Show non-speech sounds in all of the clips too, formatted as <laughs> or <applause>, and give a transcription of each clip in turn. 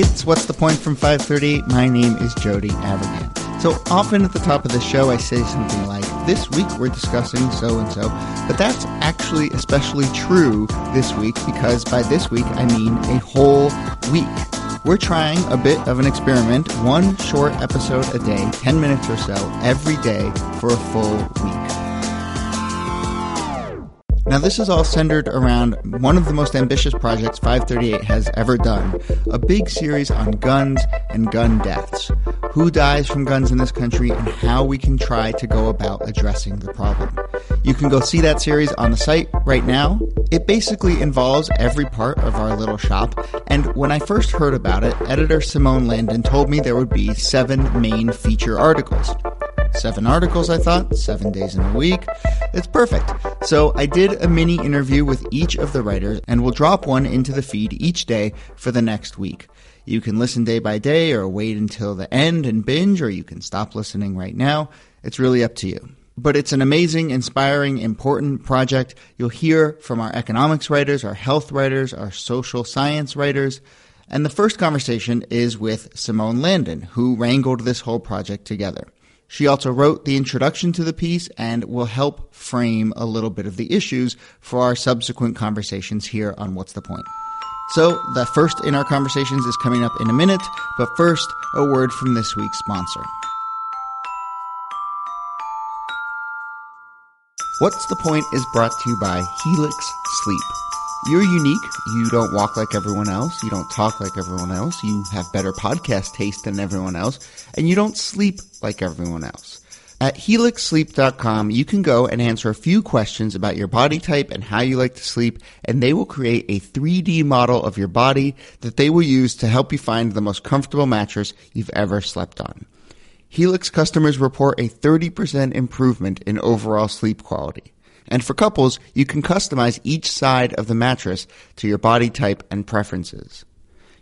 It's What's the Point from 538. My name is Jody Avirgan. So often at the top of the show, I say something like, This week we're discussing so and so. But that's actually especially true this week because by this week I mean a whole week. We're trying a bit of an experiment, one short episode a day, 10 minutes or so, every day for a full week. Now, this is all centered around one of the most ambitious projects 538 has ever done a big series on guns and gun deaths. Who dies from guns in this country and how we can try to go about addressing the problem. You can go see that series on the site right now. It basically involves every part of our little shop, and when I first heard about it, editor Simone Landon told me there would be seven main feature articles. Seven articles, I thought, seven days in a week. It's perfect. So I did a mini interview with each of the writers, and we'll drop one into the feed each day for the next week. You can listen day by day, or wait until the end and binge, or you can stop listening right now. It's really up to you. But it's an amazing, inspiring, important project. You'll hear from our economics writers, our health writers, our social science writers. And the first conversation is with Simone Landon, who wrangled this whole project together. She also wrote the introduction to the piece and will help frame a little bit of the issues for our subsequent conversations here on What's the Point. So, the first in our conversations is coming up in a minute, but first, a word from this week's sponsor. What's the Point is brought to you by Helix Sleep. You're unique. You don't walk like everyone else. You don't talk like everyone else. You have better podcast taste than everyone else. And you don't sleep like everyone else. At helixsleep.com, you can go and answer a few questions about your body type and how you like to sleep, and they will create a 3D model of your body that they will use to help you find the most comfortable mattress you've ever slept on. Helix customers report a 30% improvement in overall sleep quality. And for couples, you can customize each side of the mattress to your body type and preferences.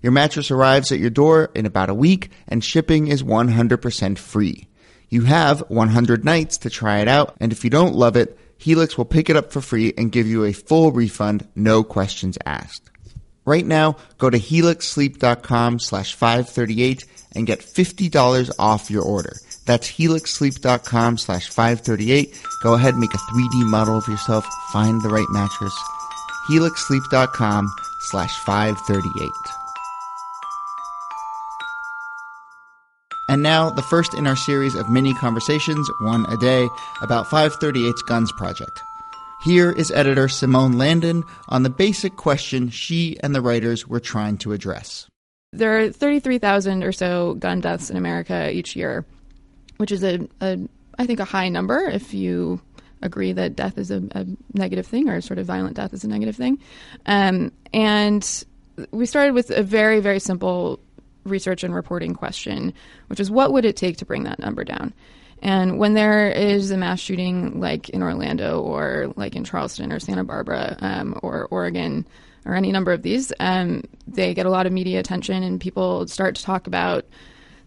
Your mattress arrives at your door in about a week and shipping is 100% free. You have 100 nights to try it out and if you don't love it, Helix will pick it up for free and give you a full refund, no questions asked. Right now, go to helixsleep.com slash 538 and get $50 off your order. That's helixsleep.com slash 538. Go ahead, make a 3D model of yourself, find the right mattress. helixsleep.com slash 538. And now, the first in our series of mini conversations, one a day, about 538's Guns Project. Here is editor Simone Landon on the basic question she and the writers were trying to address. There are 33,000 or so gun deaths in America each year which is a, a I think a high number if you agree that death is a, a, negative thing or sort of violent death is a negative thing. Um, and we started with a very very simple research and reporting question, which is what would it take to bring that number down? And when there is a mass shooting like in Orlando or like in Charleston or Santa Barbara um, or Oregon or any number of these, um, they get a lot of media attention and people start to talk about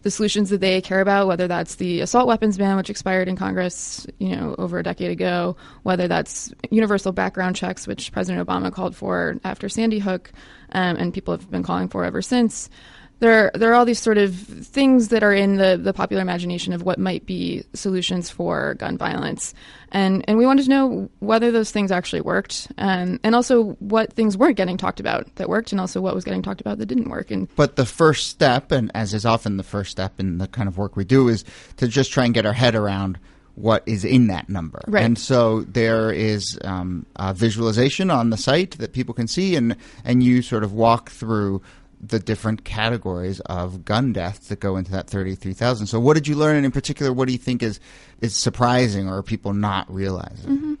the solutions that they care about, whether that's the assault weapons ban, which expired in Congress, you know, over a decade ago, whether that's universal background checks, which President Obama called for after Sandy Hook, um, and people have been calling for ever since there there are all these sort of things that are in the the popular imagination of what might be solutions for gun violence, and and we wanted to know whether those things actually worked, um, and also what things weren't getting talked about that worked, and also what was getting talked about that didn't work. And but the first step, and as is often the first step in the kind of work we do, is to just try and get our head around what is in that number. Right. And so there is um, a visualization on the site that people can see, and and you sort of walk through the different categories of gun deaths that go into that 33,000. So what did you learn and in particular what do you think is is surprising or people not realizing? Mm-hmm.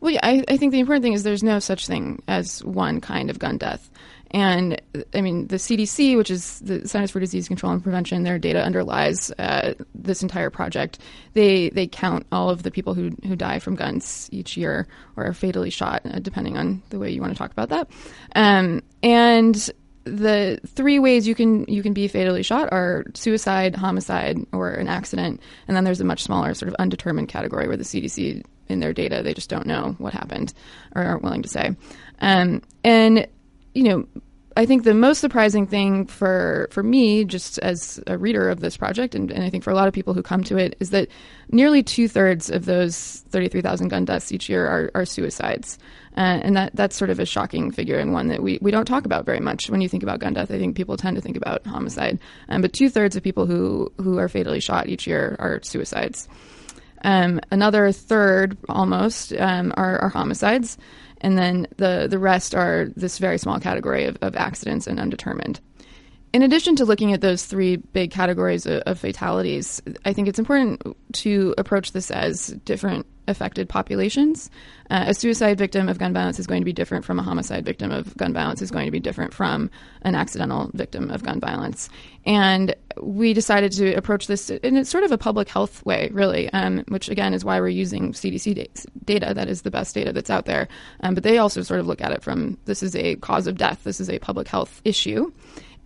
Well, yeah, I, I think the important thing is there's no such thing as one kind of gun death. And I mean, the CDC, which is the Centers for Disease Control and Prevention, their data underlies uh, this entire project. They they count all of the people who who die from guns each year or are fatally shot, uh, depending on the way you want to talk about that. Um, and the three ways you can you can be fatally shot are suicide, homicide, or an accident, and then there's a much smaller sort of undetermined category where the CDC in their data they just don't know what happened or aren't willing to say. Um, and you know, I think the most surprising thing for for me, just as a reader of this project, and, and I think for a lot of people who come to it, is that nearly two thirds of those 33,000 gun deaths each year are, are suicides. Uh, and that that's sort of a shocking figure and one that we, we don't talk about very much when you think about gun death. I think people tend to think about homicide, um, but two thirds of people who who are fatally shot each year are suicides. Um, another third, almost, um, are, are, homicides, and then the the rest are this very small category of, of accidents and undetermined. In addition to looking at those three big categories of, of, fatalities, I think it's important to approach this as different affected populations. Uh, a suicide victim of gun violence is going to be different from a homicide victim of gun violence, is going to be different from an accidental victim of gun violence. And we decided to approach this in sort of a public health way, really, um, which again is why we're using CDC data. That is the best data that's out there. Um, but they also sort of look at it from this is a cause of death, this is a public health issue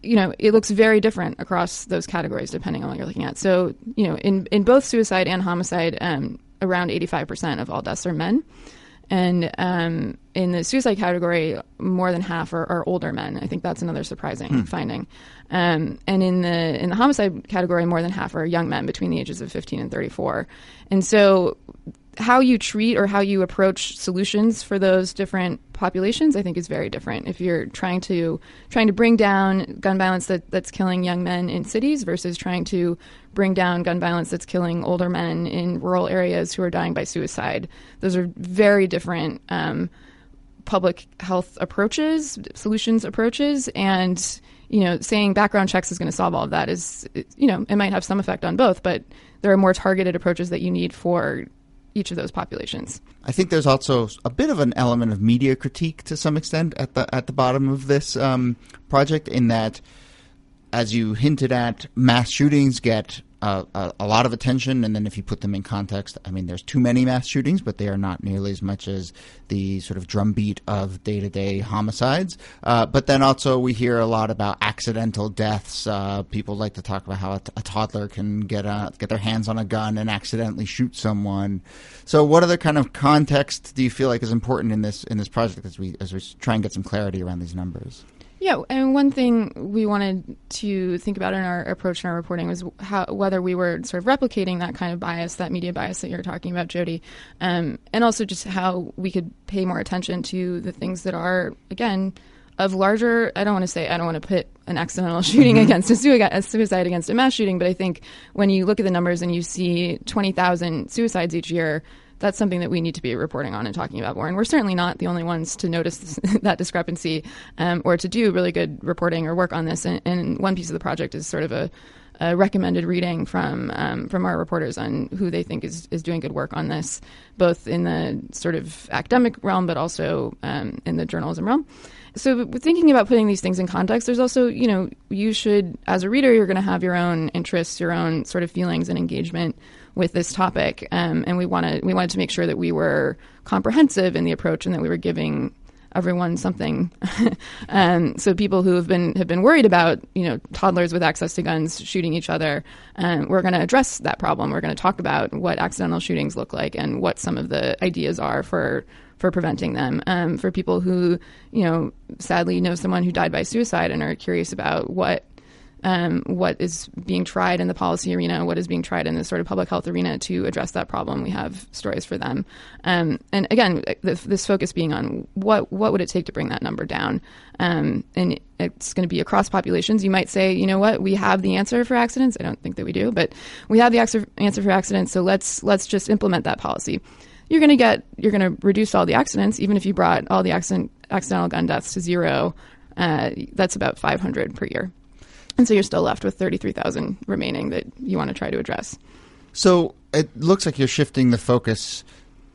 you know, it looks very different across those categories depending on what you're looking at. So, you know, in, in both suicide and homicide, um, around 85% of all deaths are men. And um, in the suicide category, more than half are, are older men. I think that's another surprising hmm. finding. Um, and in the in the homicide category, more than half are young men between the ages of 15 and 34. And so how you treat or how you approach solutions for those different populations, I think, is very different. If you're trying to trying to bring down gun violence that, that's killing young men in cities versus trying to bring down gun violence that's killing older men in rural areas who are dying by suicide, those are very different um, public health approaches, solutions approaches, and you know, saying background checks is going to solve all of that is, you know, it might have some effect on both, but there are more targeted approaches that you need for each of those populations. I think there's also a bit of an element of media critique to some extent at the at the bottom of this um, project, in that, as you hinted at, mass shootings get a, a, lot of attention, and then if you put them in context, I mean, there's too many mass shootings, but they are not nearly as much as the sort of drumbeat of day to day homicides. Uh, but then also we hear a lot about accidental deaths. Uh, people like to talk about how a, t- a toddler can get a, get their hands on a gun and accidentally shoot someone. So, what other kind of context do you feel like is important in this in this project as we as we try and get some clarity around these numbers? Yeah, and one thing we wanted to think about in our approach in our reporting was how whether we were sort of replicating that kind of bias, that media bias that you're talking about, Jody, um, and also just how we could pay more attention to the things that are again of larger. I don't want to say I don't want to put an accidental <laughs> shooting mm-hmm. against a suicide, a suicide against a mass shooting, but I think when you look at the numbers and you see twenty thousand suicides each year that's something that we need to be reporting on and talking about more. And we're certainly not the only ones to notice <laughs> that discrepancy um, or to do really good reporting or work on this. And, and, one piece of the project is sort of a, a recommended reading from um, from our reporters on who they think is, is doing good work on this, both in the sort of academic realm, but also um, in the journalism realm. So, thinking about putting these things in context, there's also, you know, you should, as a reader, you're going to have your own interests, your own sort of feelings and engagement with this topic, um, and we wanted we wanted to make sure that we were comprehensive in the approach and that we were giving everyone something. <laughs> um, so people who have been have been worried about you know toddlers with access to guns shooting each other, um, we're going to address that problem. We're going to talk about what accidental shootings look like and what some of the ideas are for for preventing them. Um, for people who you know sadly know someone who died by suicide and are curious about what um, what is being tried in the policy arena, what is being tried in the sort of public health arena to address that problem. We have stories for them. Um, and again, this, this, focus being on what what would it take to bring that number down. Um, and it's going to be across populations. You might say, you know what, we have the answer for accidents. I don't think that we do, but we have the answer for accidents. So let's let's just implement that policy. You're going to get you're going to reduce all the accidents, even if you brought all the accident accidental gun deaths to zero. Uh, that's about 500 per year. And so you're still left with 33,000 remaining that you want to try to address. So it looks like you're shifting the focus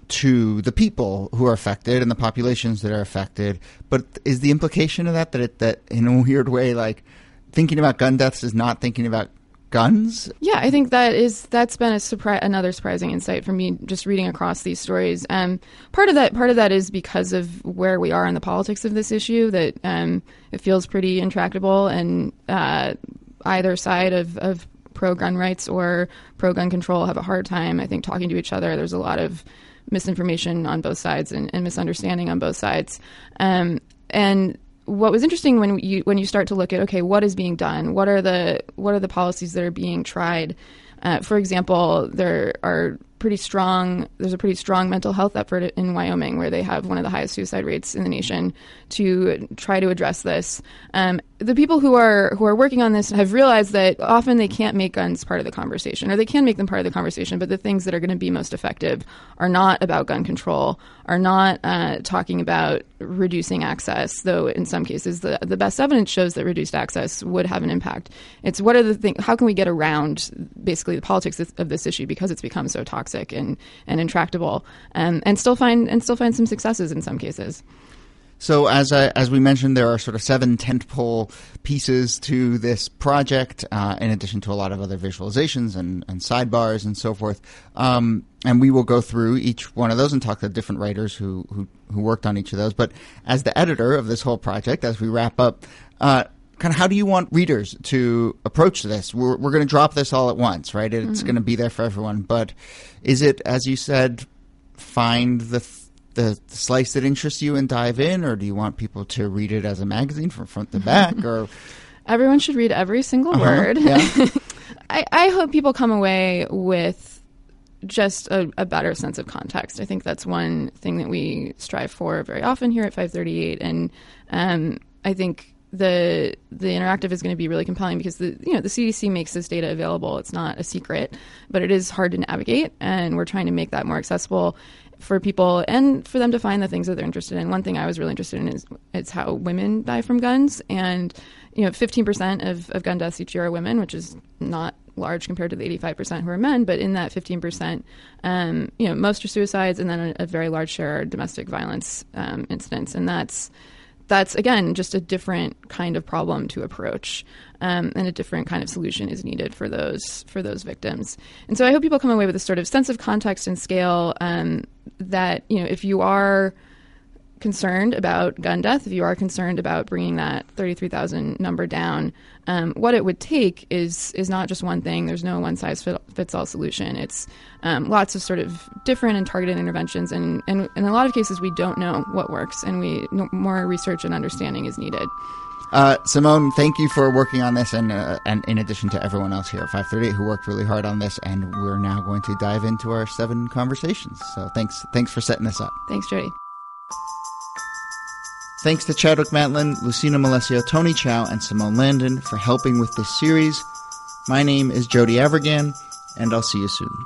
to the people who are affected and the populations that are affected. But is the implication of that that it, that in a weird way, like thinking about gun deaths is not thinking about guns? Yeah, I think that is that's been a surprise, another surprising insight for me just reading across these stories. Um, part of that part of that is because of where we are in the politics of this issue that um, it feels pretty intractable, and uh, either side of, of pro gun rights or pro gun control have a hard time. I think talking to each other. There's a lot of misinformation on both sides and, and misunderstanding on both sides, um, and what was interesting when you when you start to look at okay, what is being done? What are the what are the policies that are being tried? Uh, for example, there are pretty strong there's a pretty strong mental health effort in Wyoming where they have one of the highest suicide rates in the nation to try to address this. Um, the people who are who are working on this have realized that often they can't make guns part of the conversation, or they can make them part of the conversation, but the things that are going to be most effective are not about gun control, are not uh, talking about reducing access. Though in some cases, the the best evidence shows that reduced access would have an impact. It's what are the things? How can we get around basically the politics of this issue because it's become so toxic and and intractable, um, and still find and still find some successes in some cases. So, as I, as we mentioned, there are sort of seven tentpole pieces to this project, uh, in addition to a lot of other visualizations and, and sidebars and so forth. Um, and we will go through each one of those and talk to different writers who, who, who worked on each of those. But as the editor of this whole project, as we wrap up, uh, kind of how do you want readers to approach this? We're, we're going to drop this all at once, right? It's mm-hmm. going to be there for everyone. But is it, as you said, find the the, the, slice that interests you and dive in, or do you want people to read it as a magazine from front to back? Or <laughs> everyone should read every single uh-huh, word. Yeah. <laughs> I, I hope people come away with just a, a, better sense of context. I think that's one thing that we strive for very often here at 538, and um, I think the the interactive is going to be really compelling because the you know the CDC makes this data available. It's not a secret, but it is hard to navigate, and we're trying to make that more accessible for people and for them to find the things that they're interested in. One thing I was really interested in is it's how women die from guns, and you know, 15% of, of gun deaths each year are women, which is not large compared to the 85% who are men. But in that 15%, um, you know, most are suicides, and then a, a very large share are domestic violence um, incidents, and that's that's again just a different kind of problem to approach um, and a different kind of solution is needed for those for those victims. And so i hope people come away with a sort of sense of context and scale um, that you know if you are concerned about gun death, if you are concerned about bringing that 33,000 number down, um, what it would take is is not just one thing. There's no one size fits all solution. It's um, lots of sort of different and targeted interventions, and, and in a lot of cases we don't know what works, and we more research and understanding is needed. Uh, Simone, thank you for working on this, and uh, and in addition to everyone else here at 538 who worked really hard on this, and we're now going to dive into our seven conversations. So thanks, thanks for setting this up. Thanks, Jody. Thanks to Chadwick Matlin, Lucina Malesio, Tony Chow, and Simone Landon for helping with this series. My name is Jody Avirgan, and I'll see you soon.